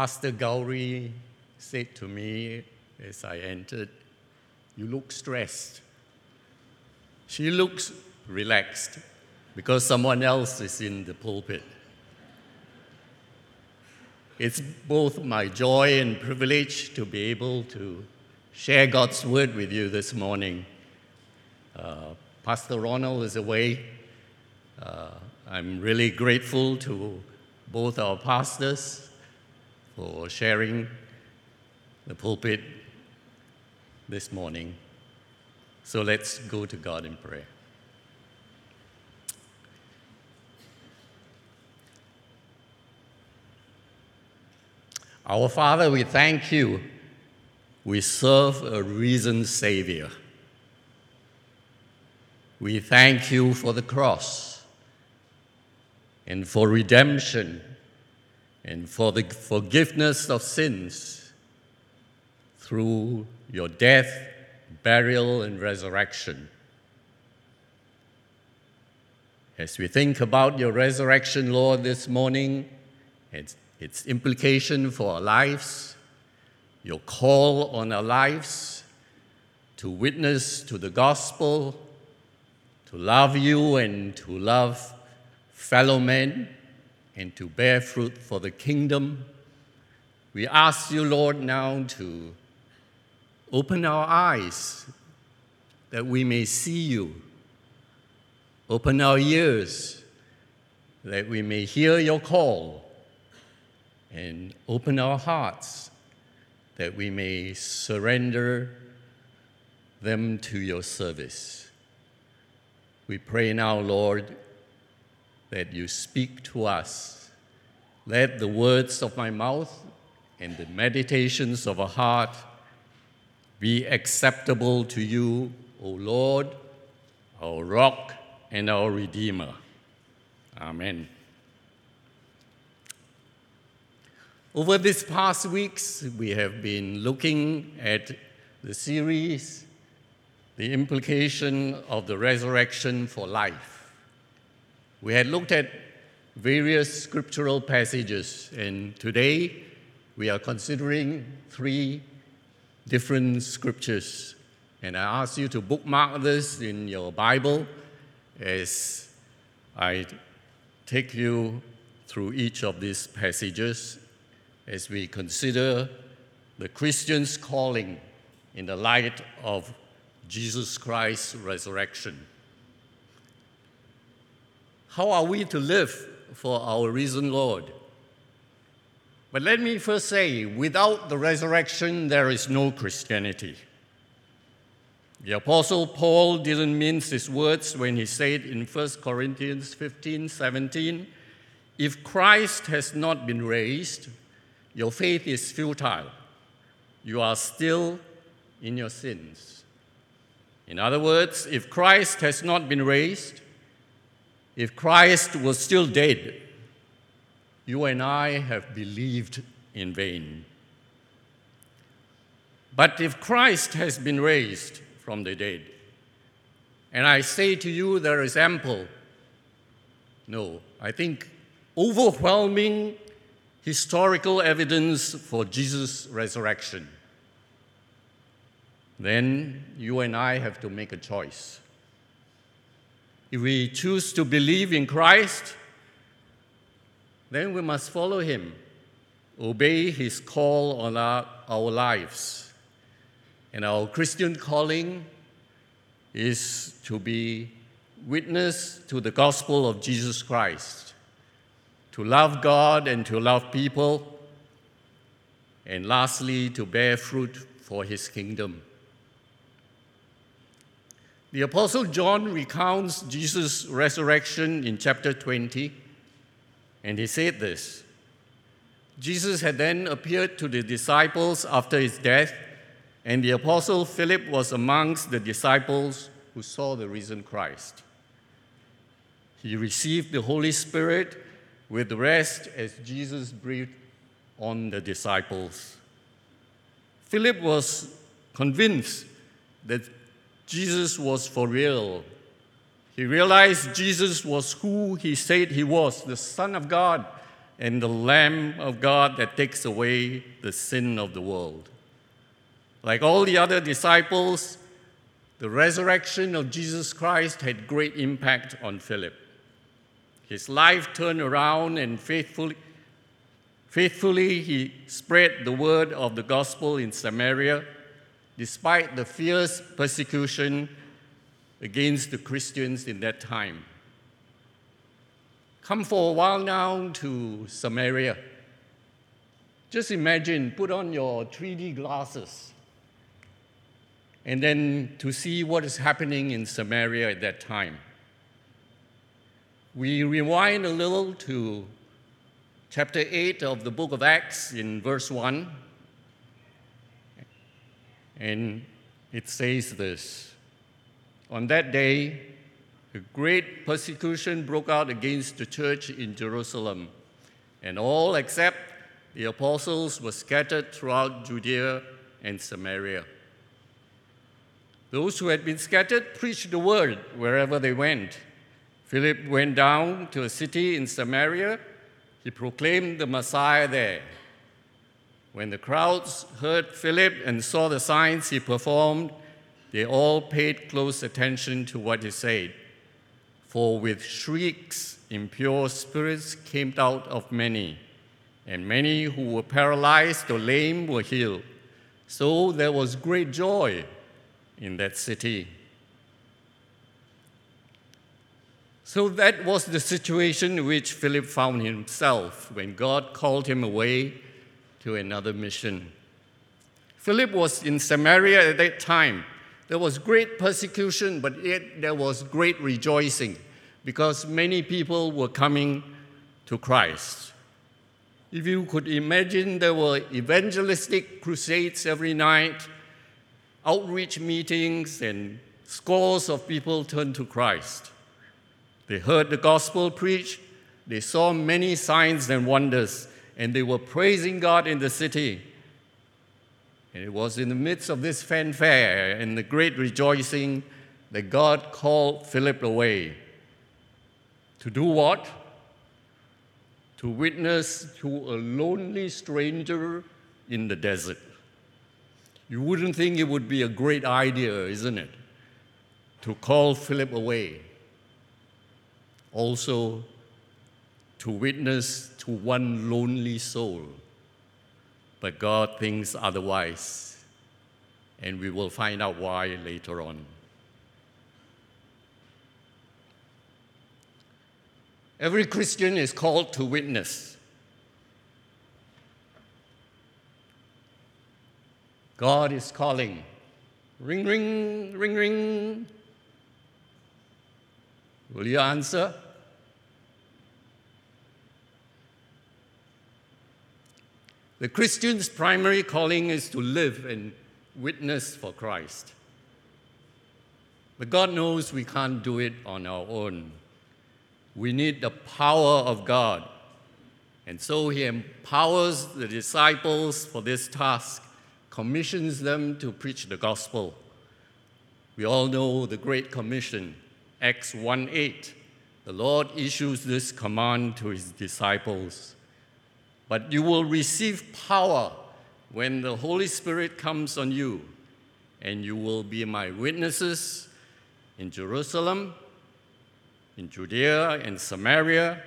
Pastor Gauri said to me as I entered, You look stressed. She looks relaxed because someone else is in the pulpit. It's both my joy and privilege to be able to share God's word with you this morning. Uh, Pastor Ronald is away. Uh, I'm really grateful to both our pastors for sharing the pulpit this morning. So let's go to God in prayer. Our Father, we thank you. We serve a risen Savior. We thank you for the cross and for redemption and for the forgiveness of sins through your death, burial, and resurrection. As we think about your resurrection, Lord, this morning, its, its implication for our lives, your call on our lives to witness to the gospel, to love you and to love fellow men, and to bear fruit for the kingdom. We ask you, Lord, now to open our eyes that we may see you. Open our ears that we may hear your call. And open our hearts that we may surrender them to your service. We pray now, Lord, that you speak to us. Let the words of my mouth and the meditations of our heart be acceptable to you, O Lord, our rock and our redeemer. Amen. Over these past weeks, we have been looking at the series, The Implication of the Resurrection for Life. We had looked at various scriptural passages, and today we are considering three different scriptures. And I ask you to bookmark this in your Bible as I take you through each of these passages as we consider the Christian's calling in the light of Jesus Christ's resurrection. How are we to live for our risen Lord? But let me first say without the resurrection, there is no Christianity. The Apostle Paul didn't mince his words when he said in 1 Corinthians 15 17, if Christ has not been raised, your faith is futile. You are still in your sins. In other words, if Christ has not been raised, if Christ was still dead, you and I have believed in vain. But if Christ has been raised from the dead, and I say to you there is ample, no, I think overwhelming historical evidence for Jesus' resurrection, then you and I have to make a choice. If we choose to believe in Christ, then we must follow him, obey his call on our, our lives. And our Christian calling is to be witness to the gospel of Jesus Christ to love God and to love people, and lastly, to bear fruit for his kingdom. The Apostle John recounts Jesus' resurrection in chapter 20, and he said this Jesus had then appeared to the disciples after his death, and the Apostle Philip was amongst the disciples who saw the risen Christ. He received the Holy Spirit with the rest as Jesus breathed on the disciples. Philip was convinced that Jesus was for real. He realized Jesus was who he said he was, the Son of God, and the Lamb of God that takes away the sin of the world. Like all the other disciples, the resurrection of Jesus Christ had great impact on Philip. His life turned around and faithfully, faithfully he spread the word of the gospel in Samaria despite the fierce persecution against the Christians in that time. Come for a while now to Samaria. Just imagine, put on your 3D glasses, and then to see what is happening in Samaria at that time. We rewind a little to chapter 8 of the book of Acts in verse 1. And it says this On that day, a great persecution broke out against the church in Jerusalem, and all except the apostles were scattered throughout Judea and Samaria. Those who had been scattered preached the word wherever they went. Philip went down to a city in Samaria. He proclaimed the Messiah there. When the crowds heard Philip and saw the signs he performed, they all paid close attention to what he said. For with shrieks, impure spirits came out of many, and many who were paralyzed or lame were healed. So there was great joy in that city. So that was the situation in which Philip found himself when God called him away to another mission. Philip was in Samaria at that time. There was great persecution, but yet there was great rejoicing because many people were coming to Christ. If you could imagine, there were evangelistic crusades every night, outreach meetings, and scores of people turned to Christ. They heard the gospel preached, they saw many signs and wonders, and they were praising God in the city. And it was in the midst of this fanfare and the great rejoicing that God called Philip away. To do what? To witness to a lonely stranger in the desert. You wouldn't think it would be a great idea, isn't it? To call Philip away. Also, to witness to one lonely soul. But God thinks otherwise, and we will find out why later on. Every Christian is called to witness. God is calling. Ring, ring, ring, ring. Will you answer? The Christian's primary calling is to live and witness for Christ. But God knows we can't do it on our own. We need the power of God. And so He empowers the disciples for this task, commissions them to preach the gospel. We all know the Great Commission, Acts 1 8. The Lord issues this command to His disciples but you will receive power when the Holy Spirit comes on you, and you will be my witnesses in Jerusalem, in Judea and Samaria,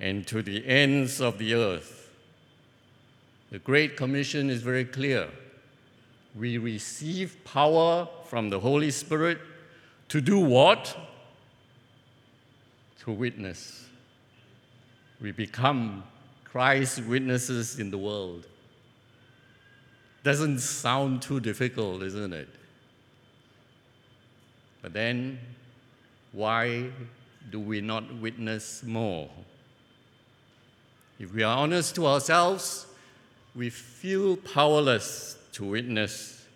and to the ends of the earth. The Great Commission is very clear. We receive power from the Holy Spirit to do what? To witness. We become Christ's witnesses in the world. Doesn't sound too difficult, isn't it? But then, why do we not witness more? If we are honest to ourselves, we feel powerless to witness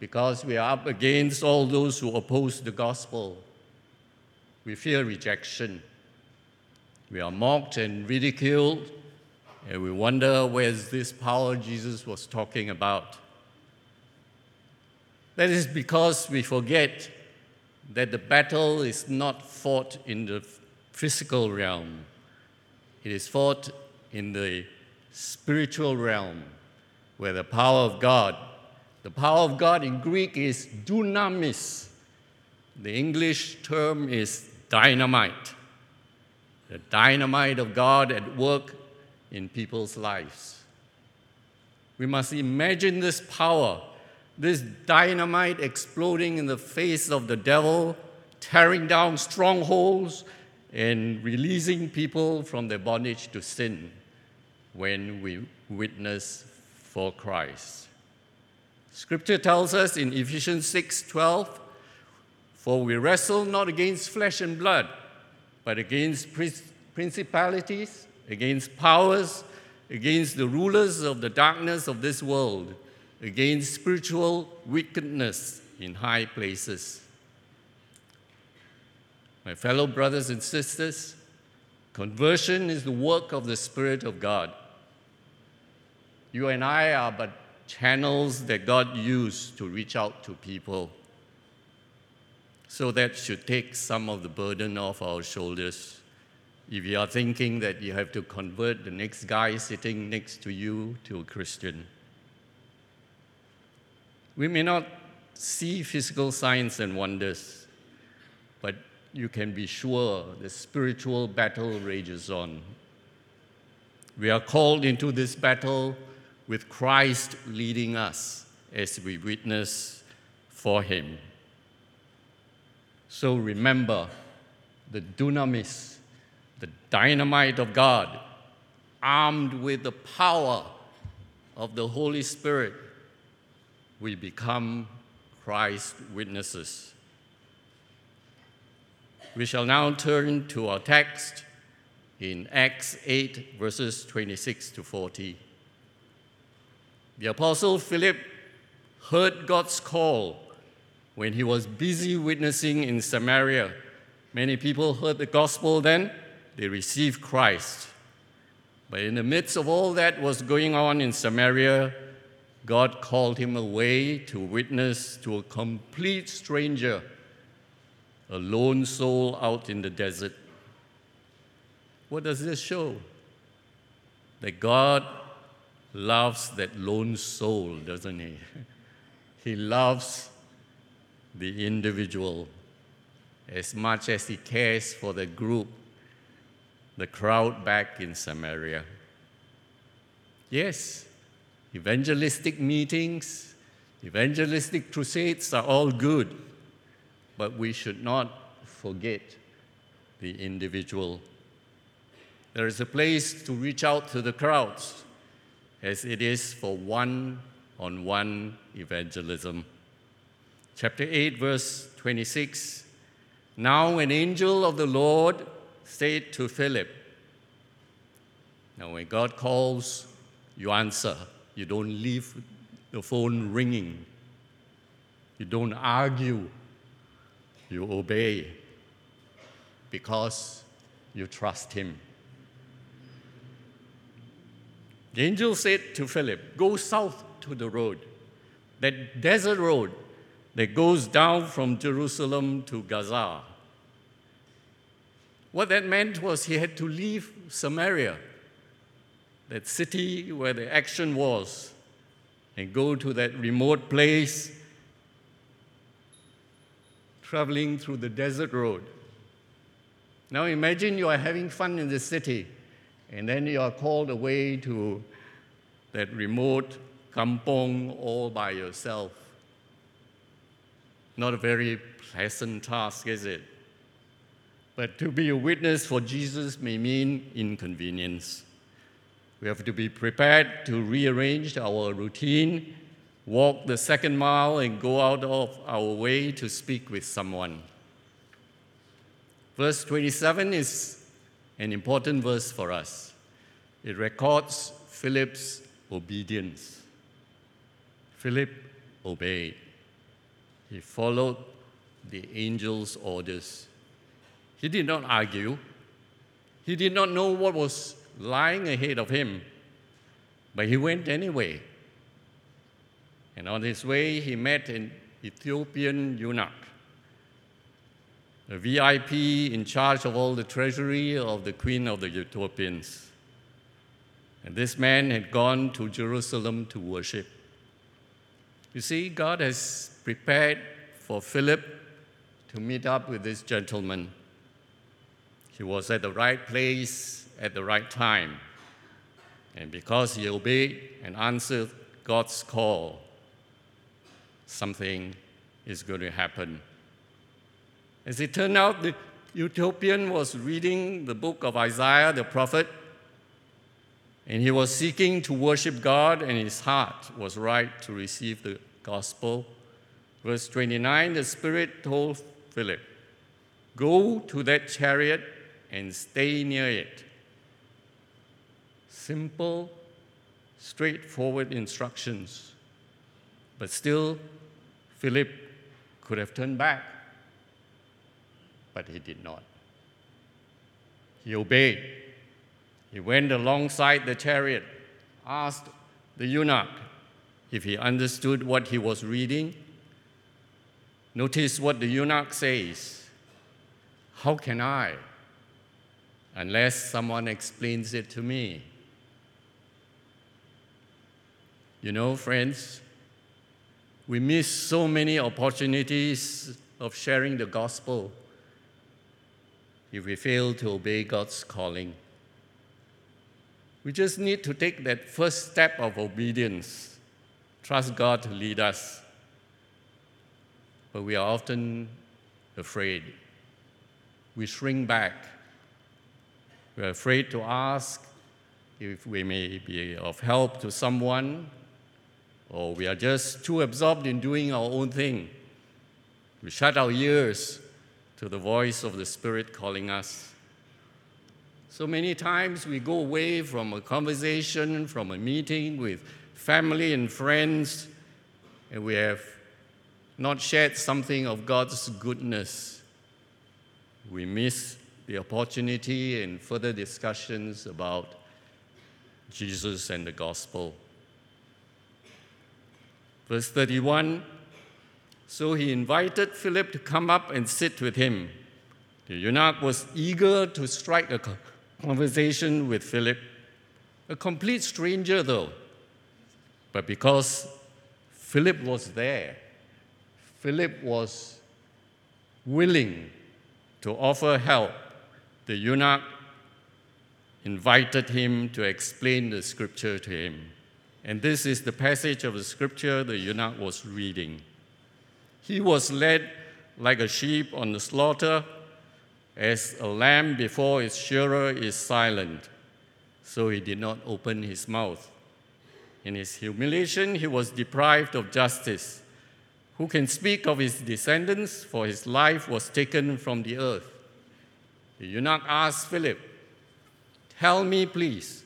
because we are up against all those who oppose the gospel. We fear rejection. We are mocked and ridiculed, and we wonder where's this power Jesus was talking about. That is because we forget that the battle is not fought in the physical realm, it is fought in the spiritual realm, where the power of God, the power of God in Greek is dunamis. The English term is dynamite. The dynamite of God at work in people's lives. We must imagine this power, this dynamite exploding in the face of the devil, tearing down strongholds, and releasing people from their bondage to sin when we witness for Christ. Scripture tells us in Ephesians 6:12, "For we wrestle not against flesh and blood, but against principalities, against powers, against the rulers of the darkness of this world, against spiritual wickedness in high places." My fellow brothers and sisters, conversion is the work of the Spirit of God. You and I are but channels that God used to reach out to people. So that should take some of the burden off our shoulders. If you are thinking that you have to convert the next guy sitting next to you to a Christian, we may not see physical signs and wonders, but you can be sure the spiritual battle rages on. We are called into this battle with Christ leading us as we witness for Him. So remember the dunamis, the dynamite of God, armed with the power of the Holy Spirit, we become Christ witnesses. We shall now turn to our text in Acts 8, verses 26 to 40. The Apostle Philip heard God's call when he was busy witnessing in Samaria. Many people heard the gospel then, they received Christ. But in the midst of all that was going on in Samaria, God called him away to witness to a complete stranger a lone soul out in the desert. What does this show? That God loves that lone soul, doesn't he? He loves the individual as much as he cares for the group, the crowd back in Samaria. Yes, evangelistic meetings, evangelistic crusades are all good but we should not forget the individual. There is a place to reach out to the crowds, as it is for one on one evangelism. Chapter 8, verse 26 Now an angel of the Lord said to Philip, Now, when God calls, you answer. You don't leave the phone ringing. You don't argue you obey because you trust him. The angel said to Philip, Go south to the road, that desert road that goes down from Jerusalem to Gaza. What that meant was he had to leave Samaria, that city where the action was, and go to that remote place traveling through the desert road. Now imagine you are having fun in the city, and then you are called away to that remote kampong all by yourself. Not a very pleasant task, is it? But to be a witness for Jesus may mean inconvenience. We have to be prepared to rearrange our routine walk the second mile and go out of our way to speak with someone. Verse 27 is an important verse for us. It records Philip's obedience. Philip obeyed. He followed the angel's orders. He did not argue. He did not know what was lying ahead of him, but he went anyway. And on his way, he met an Ethiopian eunuch, a VIP in charge of all the treasury of the queen of the Ethiopians. And this man had gone to Jerusalem to worship. You see, God has prepared for Philip to meet up with this gentleman. He was at the right place at the right time. And because he obeyed and answered God's call, something is going to happen. As it turned out, the Ethiopian was reading the book of Isaiah the prophet, and he was seeking to worship God, and his heart was right to receive the gospel. Verse 29 the Spirit told Philip, Go to that chariot and stay near it. Simple, straightforward instructions. But still, Philip could have turned back, but he did not. He obeyed. He went alongside the chariot, asked the eunuch if he understood what he was reading. Notice what the eunuch says How can I? Unless someone explains it to me. You know, friends, we miss so many opportunities of sharing the gospel if we fail to obey God's calling. We just need to take that first step of obedience, trust God to lead us. But we are often afraid. We shrink back. We're afraid to ask if we may be of help to someone or we are just too absorbed in doing our own thing. We shut our ears to the voice of the Spirit calling us. So many times we go away from a conversation, from a meeting with family and friends, and we have not shared something of God's goodness. We miss the opportunity in further discussions about Jesus and the gospel. Verse 31 So he invited Philip to come up and sit with him. The eunuch was eager to strike a conversation with Philip, a complete stranger though. But because Philip was there, Philip was willing to offer help. The eunuch invited him to explain the scripture to him. And this is the passage of the scripture the eunuch was reading. He was led like a sheep on the slaughter, as a lamb before its shearer is silent. So he did not open his mouth. In his humiliation, he was deprived of justice. Who can speak of his descendants? For his life was taken from the earth. The eunuch asked Philip, Tell me, please,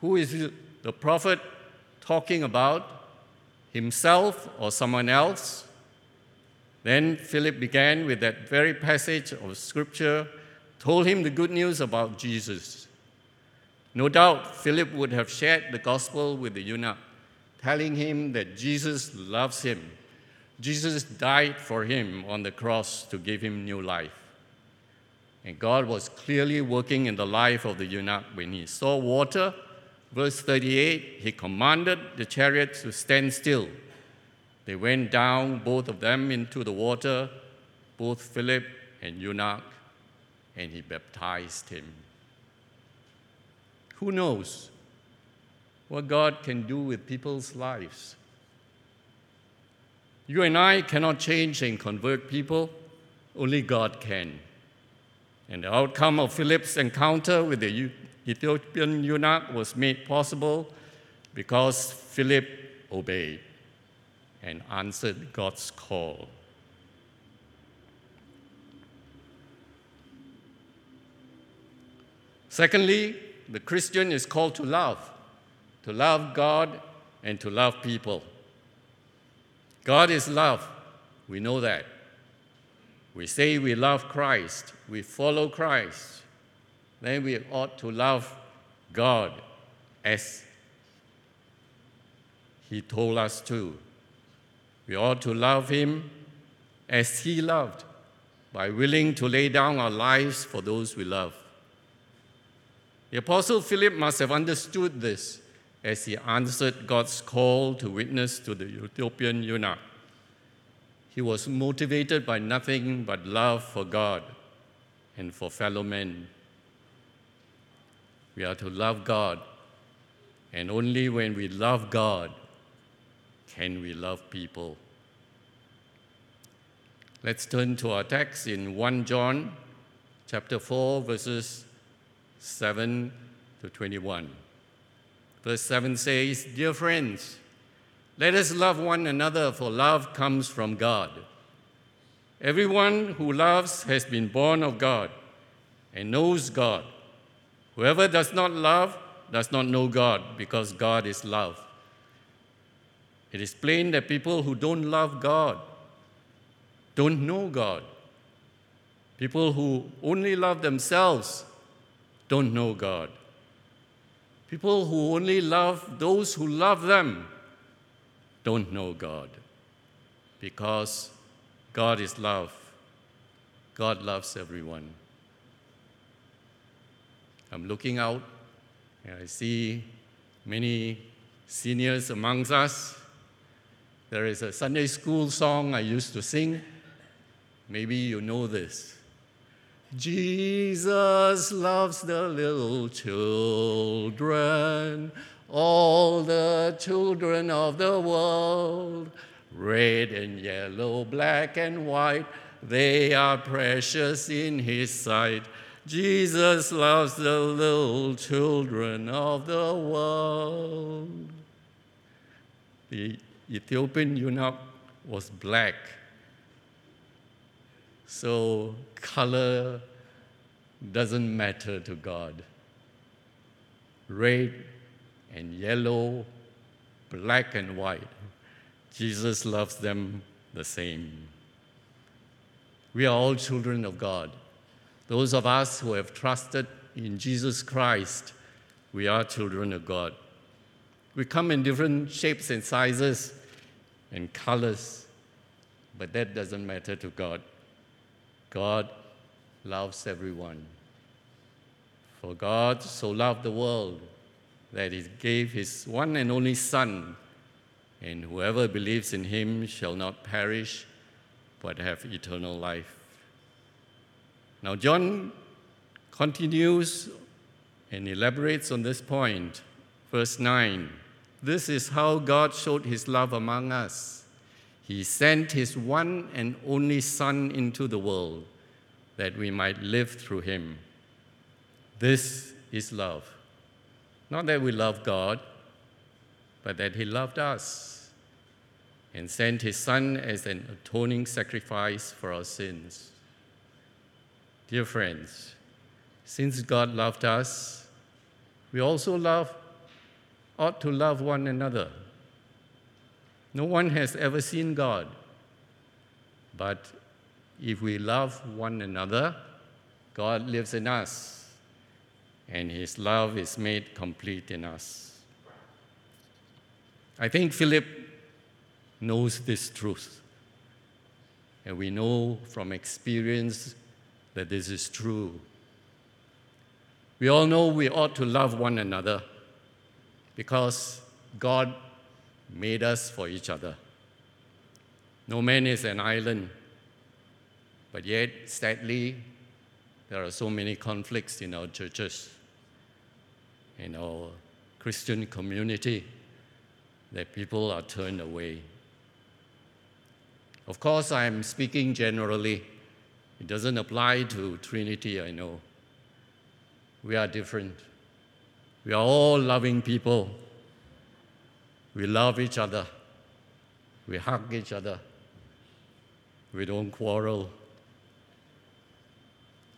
who is the prophet talking about himself or someone else. Then Philip began with that very passage of scripture, told him the good news about Jesus. No doubt Philip would have shared the gospel with the eunuch, telling him that Jesus loves him. Jesus died for him on the cross to give him new life. And God was clearly working in the life of the eunuch when he saw water Verse 38 He commanded the chariot to stand still. They went down, both of them, into the water, both Philip and eunuch, and he baptized him. Who knows what God can do with people's lives? You and I cannot change and convert people, only God can. And the outcome of Philip's encounter with the Ethiopian eunuch was made possible because Philip obeyed and answered God's call. Secondly, the Christian is called to love, to love God and to love people. God is love. We know that. We say we love Christ, we follow Christ then we ought to love God as He told us to. We ought to love Him as He loved, by willing to lay down our lives for those we love. The Apostle Philip must have understood this as he answered God's call to witness to the Ethiopian eunuch. He was motivated by nothing but love for God and for fellow men. We are to love God, and only when we love God can we love people. Let's turn to our text in 1 John chapter 4 verses 7 to 21. Verse 7 says, Dear friends, let us love one another, for love comes from God. Everyone who loves has been born of God and knows God. Whoever does not love does not know God, because God is love. It is plain that people who don't love God don't know God. People who only love themselves don't know God. People who only love those who love them don't know God. Because God is love. God loves everyone. I'm looking out and I see many seniors amongst us. There is a Sunday school song I used to sing. Maybe you know this. Jesus loves the little children, all the children of the world, red and yellow, black and white, they are precious in his sight. Jesus loves the little children of the world. The Ethiopian eunuch was black so color doesn't matter to God. Red and yellow, black and white, Jesus loves them the same. We are all children of God. Those of us who have trusted in Jesus Christ, we are children of God. We come in different shapes and sizes and colors, but that doesn't matter to God. God loves everyone. For God so loved the world that he gave his one and only Son, and whoever believes in him shall not perish, but have eternal life. Now, John continues and elaborates on this point. Verse 9 This is how God showed his love among us he sent his one and only Son into the world that we might live through him. This is love. Not that we love God, but that he loved us and sent his Son as an atoning sacrifice for our sins. Dear friends, since God loved us, we also love, ought to love one another. No one has ever seen God. But if we love one another, God lives in us, and His love is made complete in us. I think Philip knows this truth, and we know from experience that this is true. We all know we ought to love one another because God made us for each other. No man is an island, but yet, sadly, there are so many conflicts in our churches, in our Christian community, that people are turned away. Of course, I'm speaking generally. It doesn't apply to Trinity, I know. We are different. We are all loving people we love each other. We hug each other. We don't quarrel.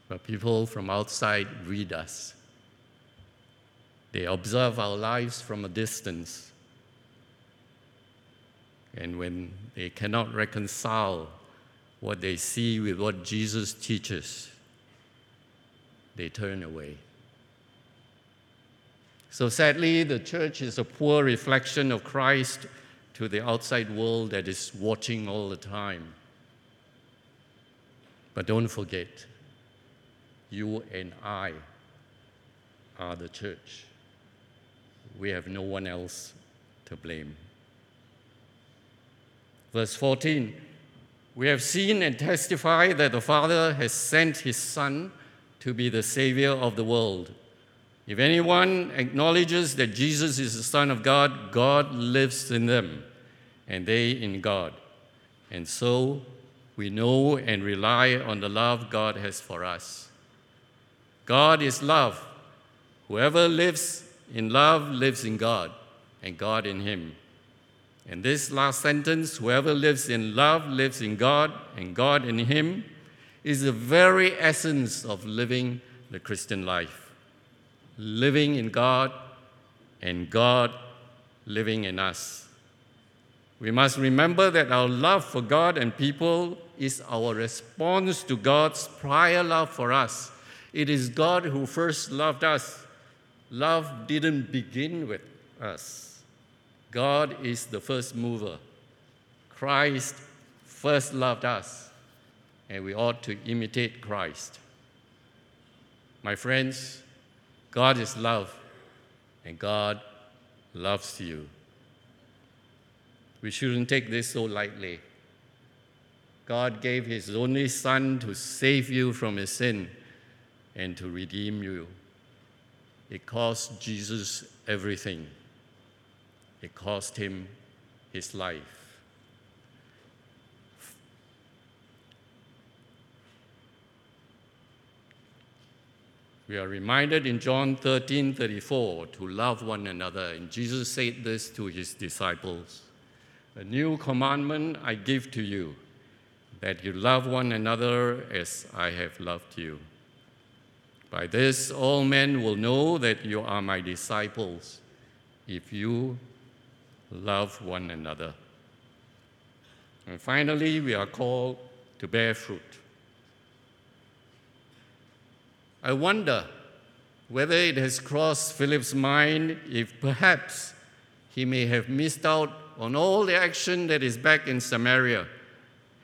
But people from outside read us. They observe our lives from a distance. And when they cannot reconcile what they see with what Jesus teaches, they turn away. So sadly, the church is a poor reflection of Christ to the outside world that is watching all the time. But don't forget, you and I are the church. We have no one else to blame. Verse 14 We have seen and testify that the Father has sent his Son to be the Savior of the world. If anyone acknowledges that Jesus is the Son of God, God lives in them, and they in God. And so we know and rely on the love God has for us. God is love. Whoever lives in love lives in God, and God in him. And this last sentence, whoever lives in love lives in God, and God in him, is the very essence of living the Christian life living in God and God living in us. We must remember that our love for God and people is our response to God's prior love for us. It is God who first loved us. Love didn't begin with us. God is the first mover. Christ first loved us, and we ought to imitate Christ. My friends, God is love, and God loves you. We shouldn't take this so lightly. God gave His only Son to save you from His sin and to redeem you. It cost Jesus everything, it cost Him His life. We are reminded in John 13 34 to love one another. And Jesus said this to his disciples A new commandment I give to you, that you love one another as I have loved you. By this, all men will know that you are my disciples, if you love one another. And finally, we are called to bear fruit. I wonder whether it has crossed Philip's mind if perhaps he may have missed out on all the action that is back in Samaria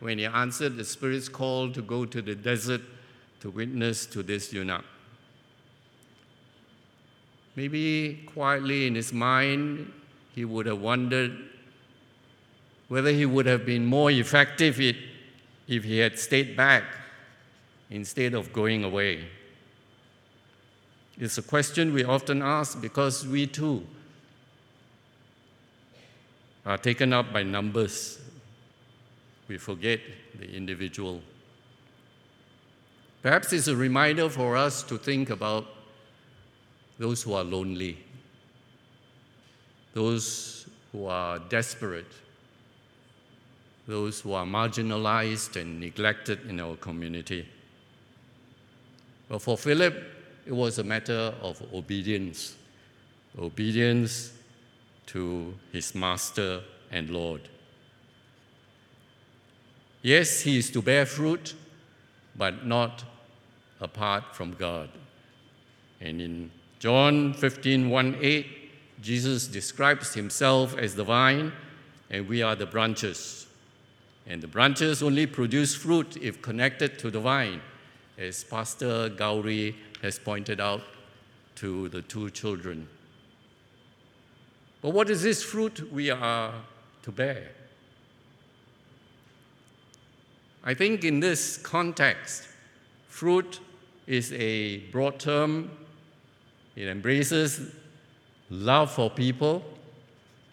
when he answered the Spirit's call to go to the desert to witness to this eunuch. Maybe quietly in his mind, he would have wondered whether he would have been more effective if he had stayed back instead of going away. It's a question we often ask because we too are taken up by numbers. We forget the individual. Perhaps it's a reminder for us to think about those who are lonely, those who are desperate, those who are marginalized and neglected in our community. But for Philip, it was a matter of obedience, obedience to his master and Lord. Yes, he is to bear fruit, but not apart from God. And in John 15 1 8, Jesus describes himself as the vine, and we are the branches. And the branches only produce fruit if connected to the vine, as Pastor Gauri has pointed out to the two children. But what is this fruit we are to bear? I think in this context, fruit is a broad term. It embraces love for people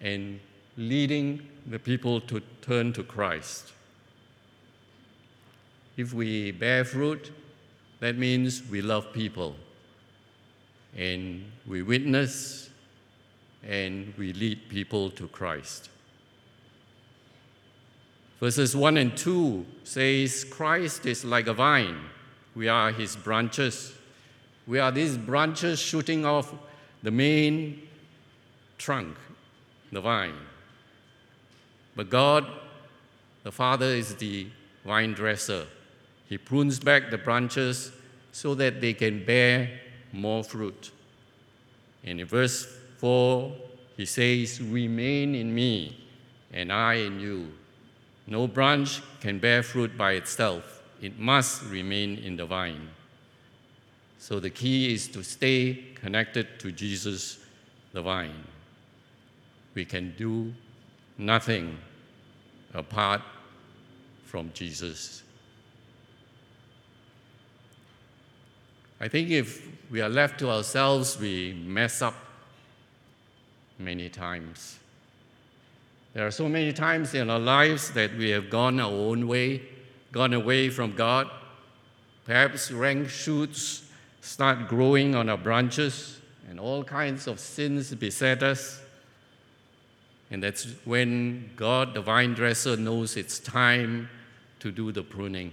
and leading the people to turn to Christ. If we bear fruit, that means we love people and we witness and we lead people to Christ. Verses 1 and 2 says, Christ is like a vine. We are his branches. We are these branches shooting off the main trunk, the vine. But God, the Father, is the vine dresser. He prunes back the branches so that they can bear more fruit. And in verse 4, he says, Remain in me, and I in you. No branch can bear fruit by itself, it must remain in the vine. So the key is to stay connected to Jesus, the vine. We can do nothing apart from Jesus. I think if we are left to ourselves, we mess up many times. There are so many times in our lives that we have gone our own way, gone away from God. Perhaps rank shoots start growing on our branches, and all kinds of sins beset us. And that's when God, the vine dresser, knows it's time to do the pruning.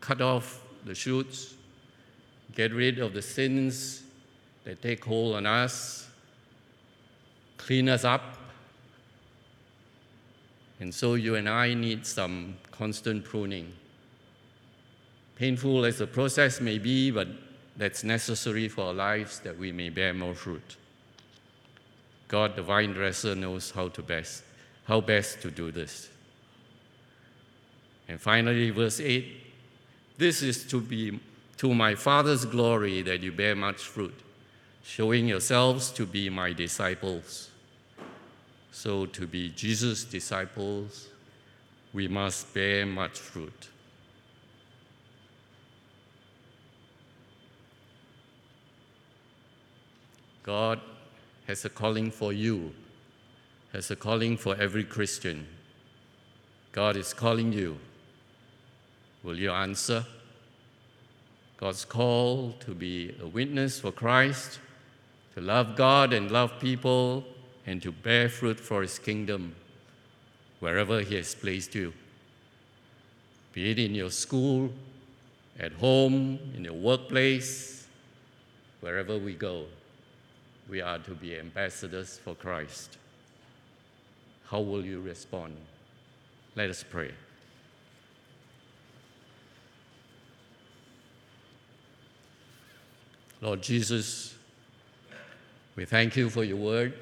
Cut off the shoots, get rid of the sins that take hold on us, clean us up. And so you and I need some constant pruning. Painful as the process may be, but that's necessary for our lives that we may bear more fruit. God, the vine dresser, knows how to best, how best to do this. And finally, verse 8 this is to be to my Father's glory that you bear much fruit, showing yourselves to be my disciples. So, to be Jesus' disciples, we must bear much fruit. God has a calling for you, has a calling for every Christian. God is calling you. Will you answer? God's call to be a witness for Christ, to love God and love people, and to bear fruit for His kingdom wherever He has placed you. Be it in your school, at home, in your workplace, wherever we go we are to be ambassadors for Christ. How will you respond? Let us pray. Lord Jesus, we thank you for your word.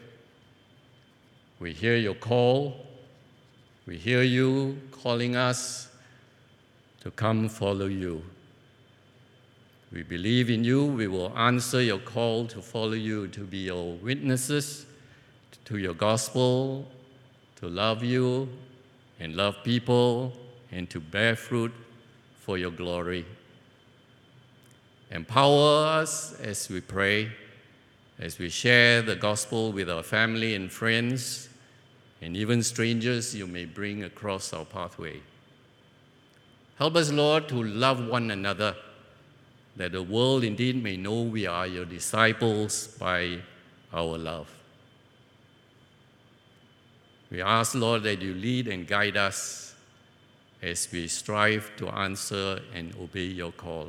We hear your call. We hear you calling us to come follow you. We believe in you. We will answer your call to follow you, to be your witnesses to your gospel, to love you and love people, and to bear fruit for your glory. Empower us as we pray, as we share the gospel with our family and friends, and even strangers you may bring across our pathway. Help us, Lord, to love one another that the world indeed may know we are your disciples by our love. We ask, Lord, that you lead and guide us as we strive to answer and obey your call.